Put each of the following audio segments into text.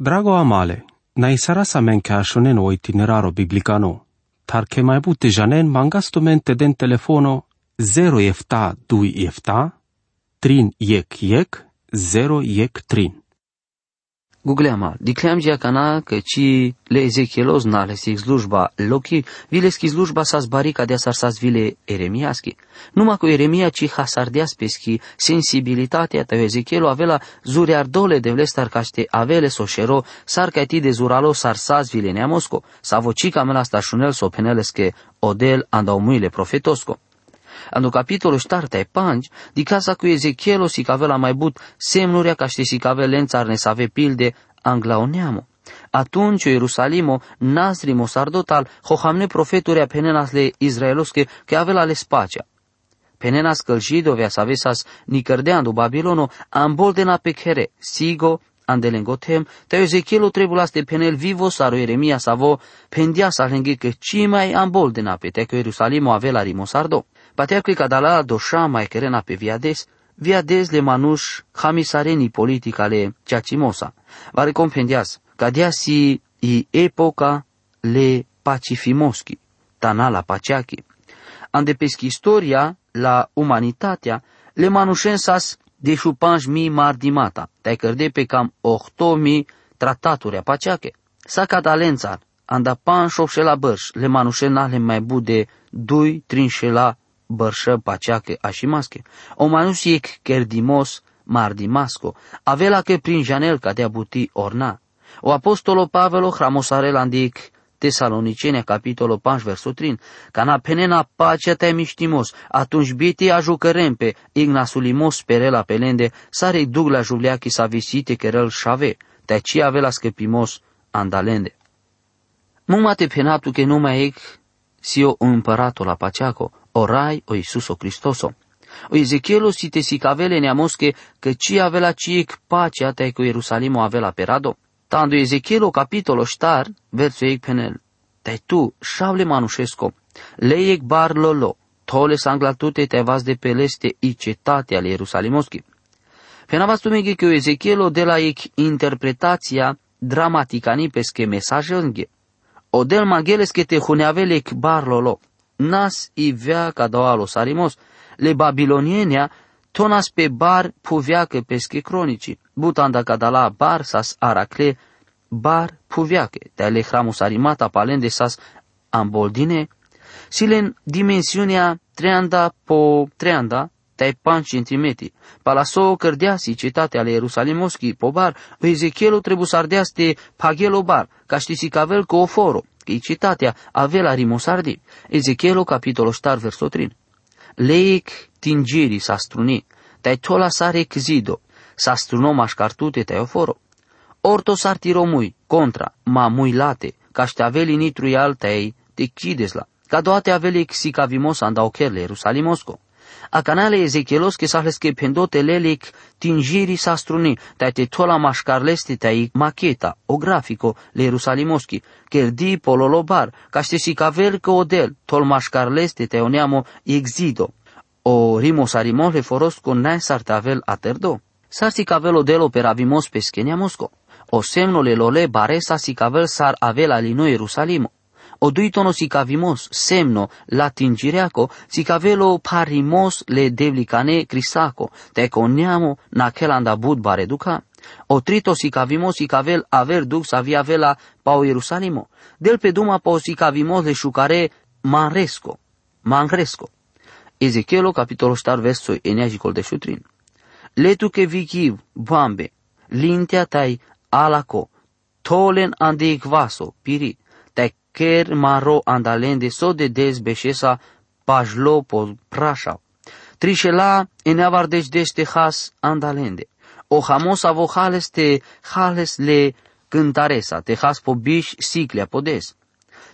Drago amale, na isara sa men ka shonen o itineraro biblicano, tar ke mai bute janen mangasto mente den telefono 0 efta 2 efta, trin yek yek, 0 yek trin. Google ama, dikleam ja kana că ci le Ezekielos na le se slujba loki, vile ski slujba sas barika de sar sas vile Eremiaski. Numai cu Eremia ci hasardeas peschi sensibilitatea ta Ezekielo avela zure ardole de vlestar caște avele soșero sar ca ti de zuralo sar sas vile neamosco, sa vocica mela stașunel so penelesche odel andaumuile profetosco. Ando capitolo starte ai pangi, di casa cu Ezechielo si cavela mai but semnuria ca știe si cavelența ar ne save pilde anglaoneamo. Atunci Ierusalimo nasrimo sardotal hohamne profeturia penenas le izraelosche che avela le spacia. Penenas călșidovea savesas nicărdeandu Babilono amboldena pe chere, sigo, andelengotem, te Ezechielo trebulas de penel vivo saro Eremia savo pendia sa lenghe che cimai amboldena pe te că Ierusalimo avela rimosardo. Patea că cadala doșa mai kerena pe viades, viades le manuș hamisareni politica le ceacimosa. Va recompendias, cadea si i epoca le pacifimoschi, tanala paceachi. Ande peschi istoria la umanitatea, le manușensas de șupanj mi mardimata, te cărde pe cam 8.000 trataturi a paceache. Sa cadalențar, anda pan la bărș, le manușena le mai bude dui trinșela bărșă paceache așimasche. O manus iec kerdimos mardimasco, avela che prin janel cadea buti orna. O apostolo Pavelo hramosarel andic Tesalonicenia, capitolo 5, versul 3, ca na penena pacea te miștimos, atunci biti ajucărem pe ignasulimos perela pelende, sare duc la juliachi sa visite kerel șave, te ci avela scăpimos andalende. Mumate penatu che numai ec si o împăratul la paceaco, orai o Iisuso Cristoso. O Ezechielo si te sicavele neamosche că ci avela ciec pacea te cu Ierusalimo avela perado. Tando Ezechielo capitolo star, verso ec penel. Te tu, șavle manușesco, leiec bar lolo, tole sanglatute te vas de peleste i cetate ale Ierusalimoschi. Penavas tumeghe că Ezechielo de la ec interpretația dramaticani pesche mesajenghe. O del magheles că te huneavelec bar lolo nas i vea ca doalo sarimos, le babilonienia tonas pe bar puveacă pesche cronici, butanda cadala bar sas aracle, bar puveacă, te ale hramus arimata palende sas amboldine, silen dimensiunea treanda po treanda, tai pan centimetri. Palaso cărdeasi cetate ale Ierusalimoschi po bar, Ezechielu trebuie să ardeaste pagelo bar, ca știți cavel cu oforo che citatea avea rimosardi. Ezechielo capitolo star verso 3. Leic tingiri sa struni, tai tola sare zido, sa struno mașcartute tai oforo. Orto sarti romui, contra, ma muilate, ca ște aveli nitru altai, te chidesla, ca doate aveli xica vimos anda ocherle Ierusalimosco a canale Ezechielos que sahles que pendote lelik tinjiri sastruni, te tola mașcarlesti tai maqueta, o grafico le Ierusalimoschi, di pololobar, ca si cavel că odel, tol mașcarlesti te oneamo exido, o rimos arimos le foros con nai sartavel aterdo. Sarsi cavel odel operavimos pesceniamosco, o semno le lole baresa si cavel sar avel alino Ierusalimo oduitono sicavimos semno latingireaco, sicavelo parimos le devlicane crisaco, te coniamo nacelanda bud bareduca. O trito sicavimos sicavel aver dux avia vela pau Ierusalimo, del pe duma pau sicavimos le șucare manresco, manresco. Ezechielo capitolo star verso eneagicol de șutrin. Letu che vichiv, bambe, lintea tai alaco, tolen ande vaso, piri, ker maro andalende so de des beshesa pajlo po prasha. Trishela eneavar deci dește has andalende. O hamos avo hales te hales le cântaresa, te has po bish siclea podes.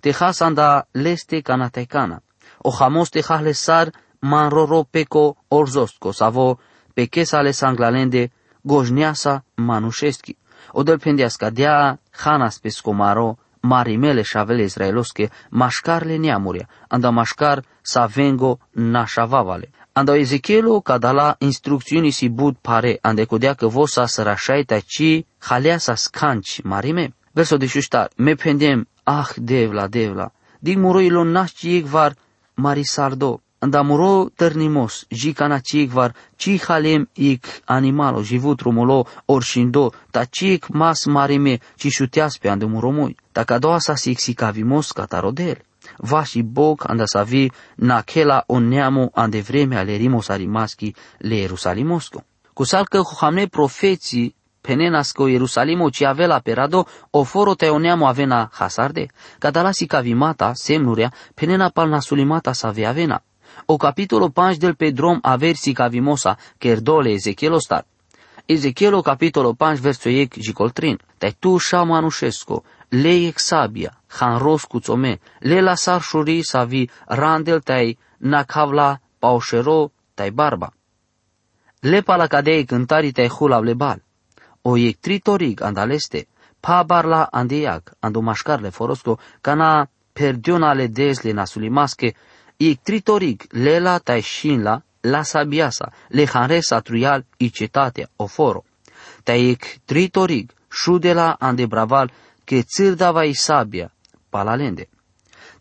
Te has anda leste canatecana. O hamos te hales sar manroro peco orzostco, savo pechesa le sanglalende gojneasa manușeschi. O del pendeasca dea hanas pescomaro marimele șavele izraelosche, mașcarle neamuria, anda mașcar sa vengo nașavavale. Ando Ezechielo kadala instrucțiuni si bud pare ande kodea că vosa sărashai ta ci halea sa scanci marime. Verso de șuștar, me pendem, ah devla, devla, dig muroilo nașci var marisardo, andamuro tărnimos, jicana cigvar, ci halem ic animalo, jivut romulo orșindo, ta cic mas marime, ci șuteas pe andamuromui, ta ca doua sa sixicavimos catarodel. Vași bog anda sa vi naquela oneamo ande vreme ale rimos arimaschi le Ierusalimosco. Cu salcă hamne profeții penenasco Ierusalimo ci avela perado oforo te oneamo avena hasarde, cadalasi cavimata, semnurea, penena palna sulimata sa ve avena. O capitolo 5 del pedrom aversi cavimosa, kerdole Ezechielo stat. Ezechielo capitolo 5 verso ec jicoltrin. Te tu manușesco, le sabia, hanros cuțome, le lasar shuri savi randel tai nakavla paușero tai barba. Le palacadei cântari tai hula lebal. O ec tritorig andaleste, pa barla andeiag, andu mașcarle forosco, cana perdionale desle nasulimasche, ec tritorig lela tai shinla, la sabiasa, le hanresa truial i cetatea, oforo. Tai ec tritorig, șudela andebraval, che țirdava i sabia, palalende.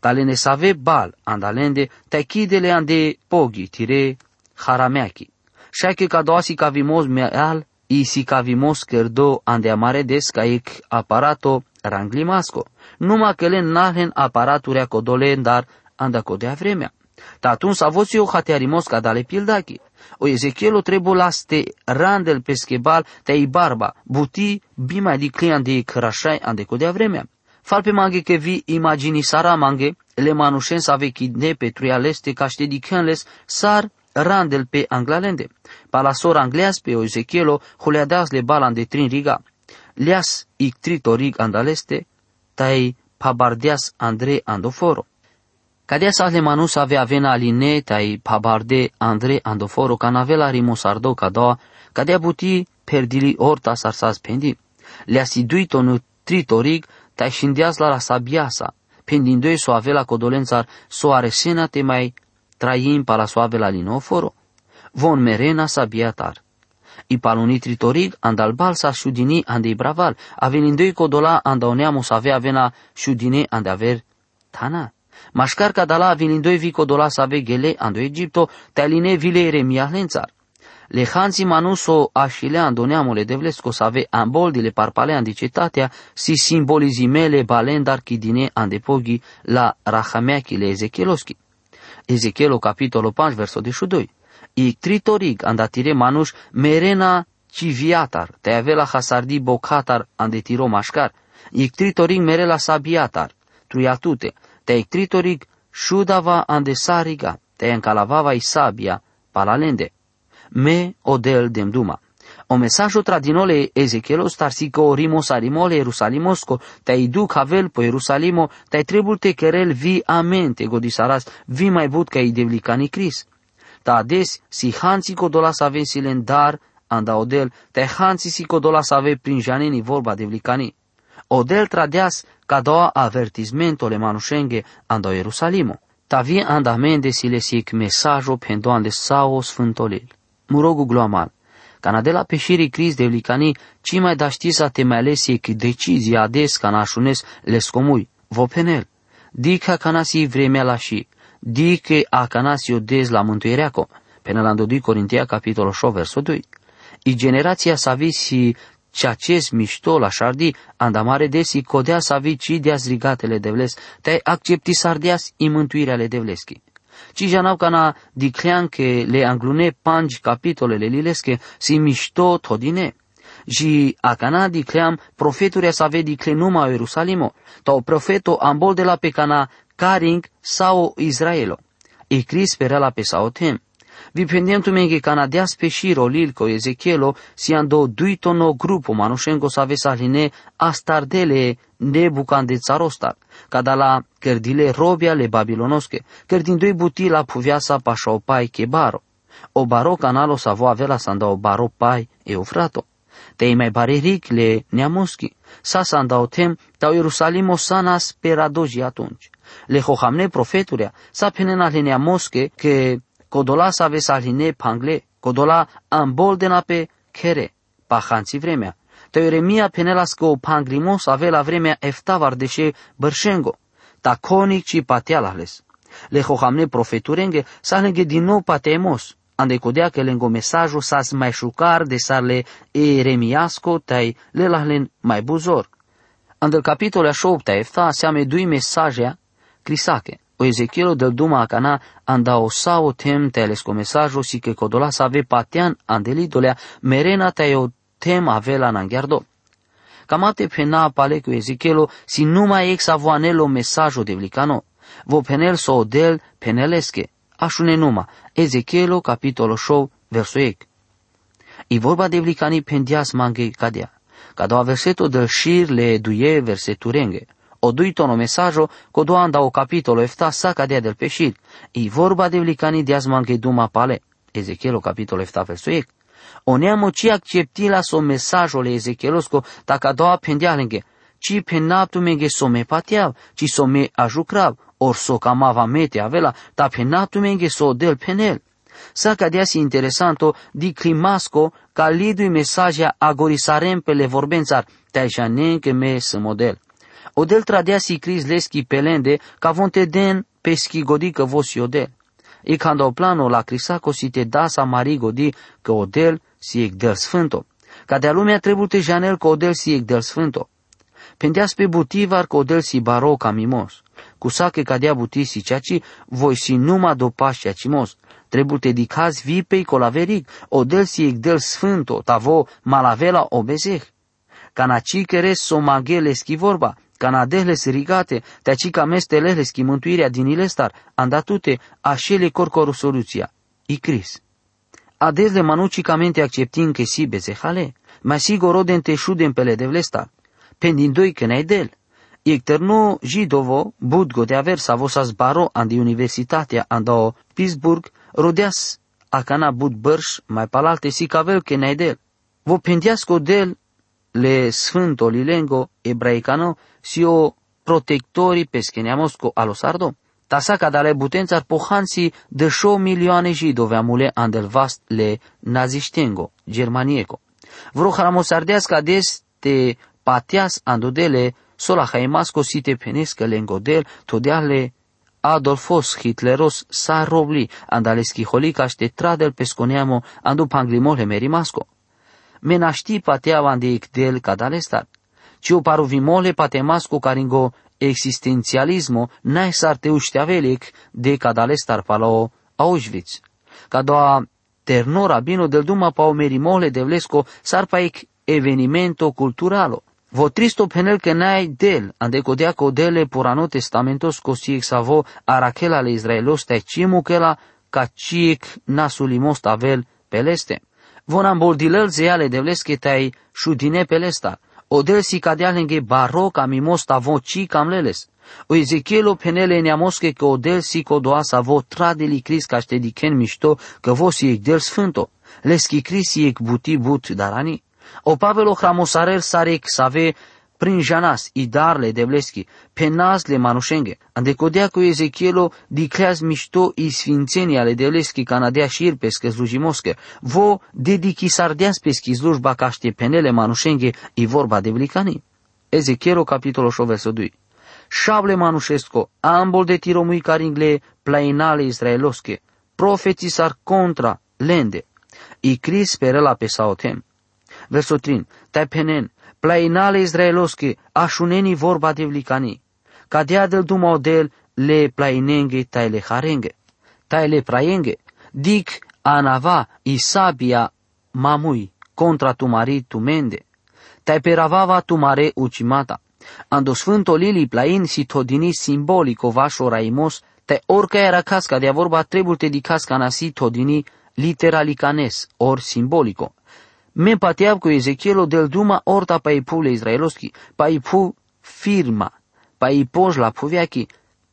Talene save bal andalende, te chidele ande pogi, tire harameaki. Shake ca doasi ca vimos meal, i si ca vimos kerdo ande amare des ca ec aparato ranglimasco. Numai că le nahen aparaturea codolen dar anda codea vremea. Ta atunci avoți eu hatearimos ca dale pildachi. O Ezechielo trebuie laste randel peschebal te i barba, buti bima di clian de crașai ande codea vremea. Fal pe mange che vi imagini sara mange, le manușen să ave chidne pe truialeste ca ște dicânles sar randel pe anglalende. Palasor angleas pe o Ezechielo huleadeas le balan de trin riga. Leas ictrito rig andaleste, tai pabardeas andre andoforo. Cadea sa le manus avea avena aline tai pabarde andre andoforo canavela rimosardo cadoa, cadea buti perdili orta sarsas pendi. Le asiduito nu tritorig tai shindias la sabiasa, pendindoi so avela codolențar so aresena te mai traim pala so avela linoforo. Von merena sabiatar. I paluni tritorig andal balsa shudini ande braval, avenindoi codola andaoneamos avea avena shudine ande aver tana. Mașcar dala vinindoi vico dola save gele ando Egipto, aline vile Eremia lențar. Le hansi manuso așile andoneamole devlesco save amboldile parpale andicetatea si simbolizimele balendar chidine andepoghi la rahameachile Ezechieloski. Ezechielo capitolo 5 verso 12. I tritorig andatire manuș merena civiatar, te avela hasardi bocatar andetiro mașcar. I tritorig merela sabiatar, truiatute, te tritoric shudava ande sariga, te encalavava isabia, palalende. Me odel demduma. O mesajo tradinole Ezechielos tarsico rimos arimole Jerusalimosco, te iduc havel po Jerusalimo, te te kerel vi amente godisaras, vi mai but ca idevlicani Cris. Ta ades si hansi codolas ave silendar, anda odel, te hansi si codolas ave prin janeni vorba devlicani. Odel tradeas ca doua avertismentole manușenghe ando Ierusalimo. Tavi andamende silesic mesajo pendoan de sao sfântolil. Murogu gloamal. Canadela peșirii cris de licani, ci mai da ști să te mai alesic decizia ades ca nașunes lescomui. Vopenel. Dica canasi vremea la și. Dice a canasi odez la mântuireaco. Până la 2 Corintia capitolul 6 versul 2. I generația sa visi ce acest mișto la șardi, andamare desi codea să avi ci de rigatele devles, te accepti sardias i mântuirea le devleschi. Ci janau cana diclean că le anglune pangi capitolele lilesche si mișto todine. Și acana dicleam profeturia să ave dicle numai Ierusalimo, o profeto ambol de la pe cana caring sau Israelo. E cris pe la pe saotem. Vipendentume che canadia speshiro lilco Ezechielo siando duito no grupo manushengo save saline astardele nebucan de țarostar, ca da la cărdile robia le babilonosche, cărdindui buti la puviasa pașa o pai che baro. O baro canalo savo avela sanda o baro pai e ofrato. Te mai bareric le neamoschi, sa sanda o tem, tau Ierusalimo sanas peradoji atunci. Le hohamne profeturea, sa penena le neamosche, că Codola sa vesaline pangle, codola amboldena pe kere, pahanții vremea. Te Ieremia penelască o pangrimos ave la vremea eftavar deșe bărșengo, ta conic ci patealales. Le hohamne profeturenge, salenge din nou pateemos, ande codea că lengo mesajul sa mai șucar de sarle eremiasco tai le lahlen mai buzor. Andel capitole a șopta efta seame dui mesaje crisake. O Ezechielo del duma acana anda o sao tem telesco mesajo si che codola sa ave patean andelidolea merena te o tem avela nanghiardo. Camate pena pale cu Ezechielo si numai ex avoanelo mesajo de vlicano. Vo penel so odel penelesche. Așune numa. Ezechielo capitolo show verso ec. I vorba de vlicani pendias mange cadea. Cada verseto del shir le duie verseturenge. O duitono mesajo do anda o capitolo efta sa cadea del peșir. I vorba de vlicani dias mange duma pale. Ezechielo capitolo efta verso ec. O neamo ci accepti la so mesajo le Ezechielosko ta doa pendialenge. Ci penaptu menge so me patiav, ci so me ajucrav, or so camava mete avela, ta penaptu menge so del penel. Sa si interesanto di climasco ca lidui mesaja agorisarem pe le vorbențar, te nenke me să model. O del si cris leski pelende ca vonte den peschi godică vos iodel. E când o plano la crisaco si te da sa mari godi că odel si ec del sfânto. Ca de lumea trebuie te janel că odel si ec del sfânto. Pendeas pe butivar că odel si baro ca mimos. Cu sache cadea buti si ceaci, voi si numa do pașia cimos. Trebuie te dicaz vipei colaveric, odel si ec del sfânto, tavo malavela obezeh. Canaci keres so magele schi vorba, Canadehles rigate, te acica mestelehles chi mântuirea din ilestar, andatute, așele corcoru soluția. I cris. Ades de manucicamente acceptin che si bezehale, ma sigur roden te șuden pele de vlestar. Pendindoi că ne del. Ecterno jidovo, budgo de aver sa vosas baro andi universitatea ando Pittsburgh, rodeas acana bud bărș, mai palalte si cavel că ne del. Vo pendiasco del le Sfânto Lilengo ebraicano si o protectori pesceniamosco alo sardo. Tasaka dale butențar pohansi de șo milioane jidoveamule andel vast le naziștengo, germanieco. Vro haramosardeasca des te patias andodele sola haimasco si te penescă lengodel todeale Adolfos Hitleros sa robli andale schiholica te tradel pesconeamo andu panglimole merimasco menashti pateavan de ictel cadalestar. Ciu paruvimole patemasco caringo existențialismo nai sarte ușteavelec de cadalestar palo Auschwitz. Cadoa ternora bino del duma pa merimole de vlesco sarpaic evenimento culturalo. Vo tristo penel que nai del, ande codeaco dele porano testamentos cosiec savo arachela le israelos te cimu que la caciec nasulimos tavel peleste vonam boldilel zeale devleske tai šudine pelesta, odel si kadealenge baroka mimosta vo ci camleles. O Ezechielo penele neamoske că odel si codoa sa vo tradeli cris ca ște diken mișto că vo si ec del sfânto. Leski cris ec buti but darani. O Pavelo hramosarel sarek save prin janas i darle devleski, penas le manușenge. Andecodea cu Ezechielo dicleaz mișto i sfințenii ale devleski canadea șir pescă slujimoscă. Vo dedichi sardeas peschi slujba caște penele manușenge i vorba de vlicani. Ezechielo capitolul 8 versul 2. Șable manușesco, ambol de tiromui caringle plainale israelosche, profeții sar contra, lende. I cris perela pe saotem. Versul 3. Tai penen, plainale izraeloske, ashuneni vorba de vlikani. Cadea del duma odel le plainenge tai le harenge. Tai le praenge. Dic anava isabia mamui contra tu mari tu mende. Tai peravava tu mare ucimata. Ando sfânto lili plain si todini simbolico vașo raimos, te orca era casca de vorba trebuie te di casca nasi todini literalicanes, or simbolico. Me pateav cu Ezechielo del duma orta pa ipule izraeloski, pa ipu firma, pa ipoj la puviaki,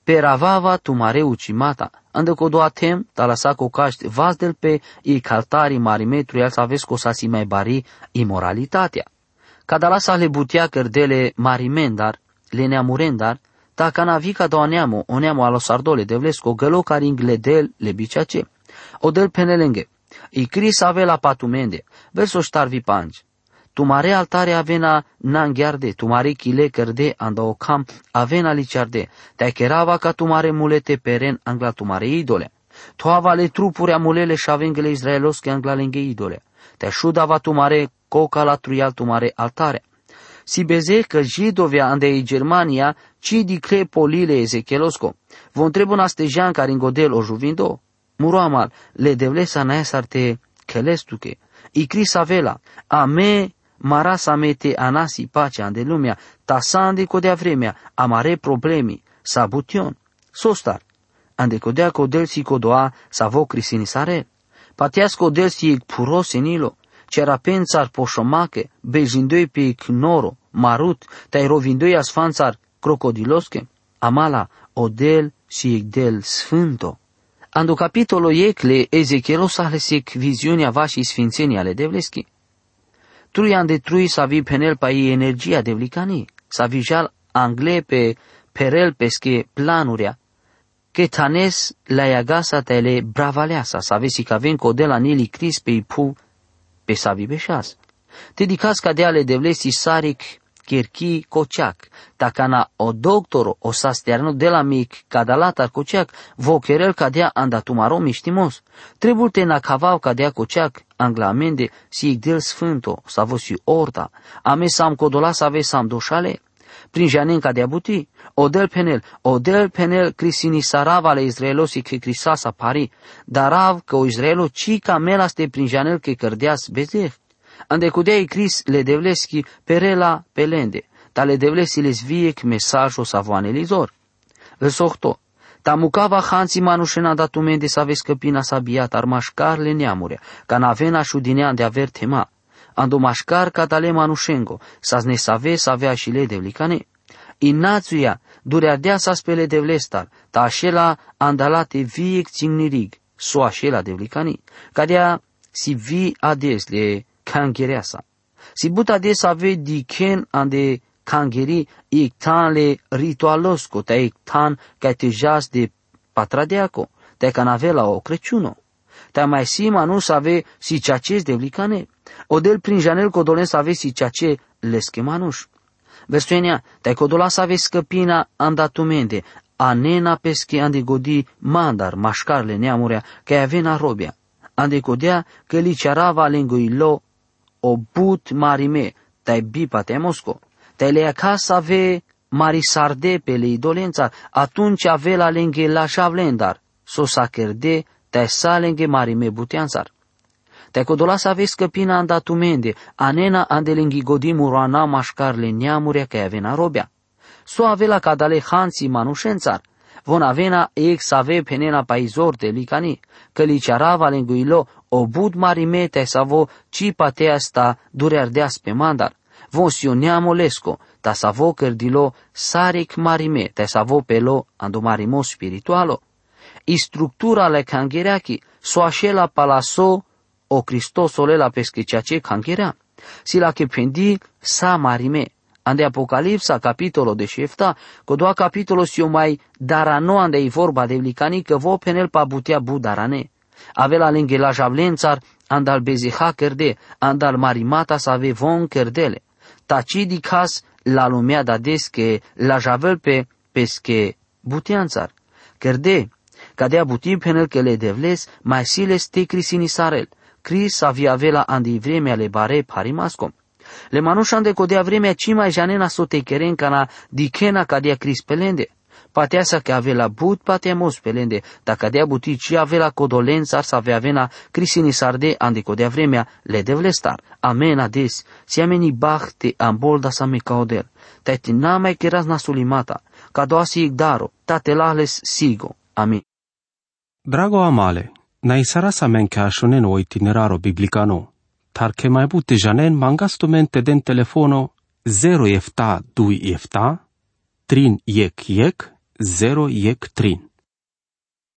peravava tu mare ucimata, ande ko do atem, talasa ko caști del pe i caltari marimetru el sa co sasi mai bari imoralitatea. Cadalasa le butia cărdele marimendar, le neamurendar, ta canavica do neamo, o neamo alo sardole de vlesco gălo caring le del le biciace. Odel penelenge. I cris avela patumende. Verso ștarvi panci. Tumare altare avena nanghiarde, tumare chile cărde anda ocam avena liciarde. Te cherava ca tumare mulete peren angla tumare idole. Toava le trupuri amulele și avengele israelos che angla lenghe idole. Te șudava tumare coca la truial tumare altare. Si beze că jidovia andei Germania, ci di cre polile Ezechielosko. Von trebuna stejan care ingodel o juvindo. Muroamal, le devlesa naesarte kelestuke. I cris avela, a me marasa mete anasi pacea de lumea, ta sa codea vremea, amare problemi, sabution, sostar. codea codel si codoa sa vo crisinisare. Patias codel si puro senilo, cera pensar poșomache, bejindoi pe noro, marut, tai rovindoi asfanțar crocodilosche, amala odel și igdel sfânto. Ando capitolo ecle Ezechielo sahlesek viziunea vașii sfințenii ale devleschi. Truian de trui sa vi penel pa i energia devlicani, sa vijal angle pe perel pesche planurea, che tanes la iagasa tele bravaleasa, sa vesi ca ven codela nili cris pe ipu pe sa vibeșas. Te dicas ca de ale devlesi saric Kirki Kociak, takana o doktoro o sasterno de la mic cadalata Kociak, vo querer cadea andatumaro miștimos. Trebuie te na cavau cadea Kociak, anglamende si igdel sfânto, sa vosi orta, ame sam codola sa ve sam doșale, prin janen ca de abuti, odel penel, odel penel crisini sarava le izraelosi che crisasa pari, darav că o izraelo cica melaste prin janel che cărdeas bezeh ande kudei Cris le devleski perela pelende, ta le devlesi les viek mesajo savoanelizor. Verso Ta mucava hanții manușena datumende să aveți căpina sabiat armașcar le neamurea, ca navena șudinea de aver tema. Ando mașcar ca tale manușengo, să ne save să avea și le devlicane. Inațuia, durea dea sa spele devlestar, ta așela andalate viec țimnirig, so așela devlicani, ca dea si vi ades le kangeresa. Si buta de save di ken ande kangeri ik tan le ritualosko te ik tan ca te jas de patradeaco, te canavela o Crăciuno. Te mai si nu save si ceaces de vlicane, o del prin janel codolen save si ceace leske manuș. Versuenia, te codola save scăpina andatumende, anena pesche ande godi mandar mașcarle neamurea, că avena robia. Ande godea că li cearava lenguilo o but marime, tai bipa te mosco, tai le casa ave mari sarde pe le idolența, atunci ave la lenghe la șavlendar, so sacerde, tai sa lenghe marime buteanțar. Te codola să aveți scăpina andatumende, anena ande lenghi godimu roana mașcarle neamurea că avena robia. So ave la cadale hanții manușențar, von avena ex ave penena paizor de licani, că li cearava lenguilo obud marimete savo ci patea sta dureardeas pe mandar. Von sioneamo lesco, ta savo cărdilo saric marime, te savo pelo ando marimo spiritualo. I structura le cangereachi, so așela palaso o Cristosole la pesche ceea ce cangerea. Si la che pendi sa marime, ande Apocalipsa, capitolo de șefta, că doar capitolo si o mai darano ande e vorba de licani că vo penel pa butea budarane. Avea lângă la javlențar, andal bezeha cerde, andal marimata să ave von cerdele. Taci di cas la lumea da desche la javel pe pesche buteanțar. Cerde, cadea buti penel că le devles, mai siles te crisinisarel. Cris avea avela andi vremea le bare parimascom. Le manușan de codea vremea ci mai janena sote keren cana dikena cadea cris pelende. Pateasa că avea but pateamos pelende, dacă dea buti ci avea codolența să avea vena crisini sarde ande codea vremea le devlestar. Amen ades, si ameni bahte ambolda sa me caodel. Tati mai keras nasulimata, ca doasi igdaro, tate lales sigo. Amin. Drago amale, naisara sa menke ashonen o itineraro biblicano, tar che mai bute janen mangastumente den telefono 0 efta 2 efta, trin yek yek, 0 yek trin.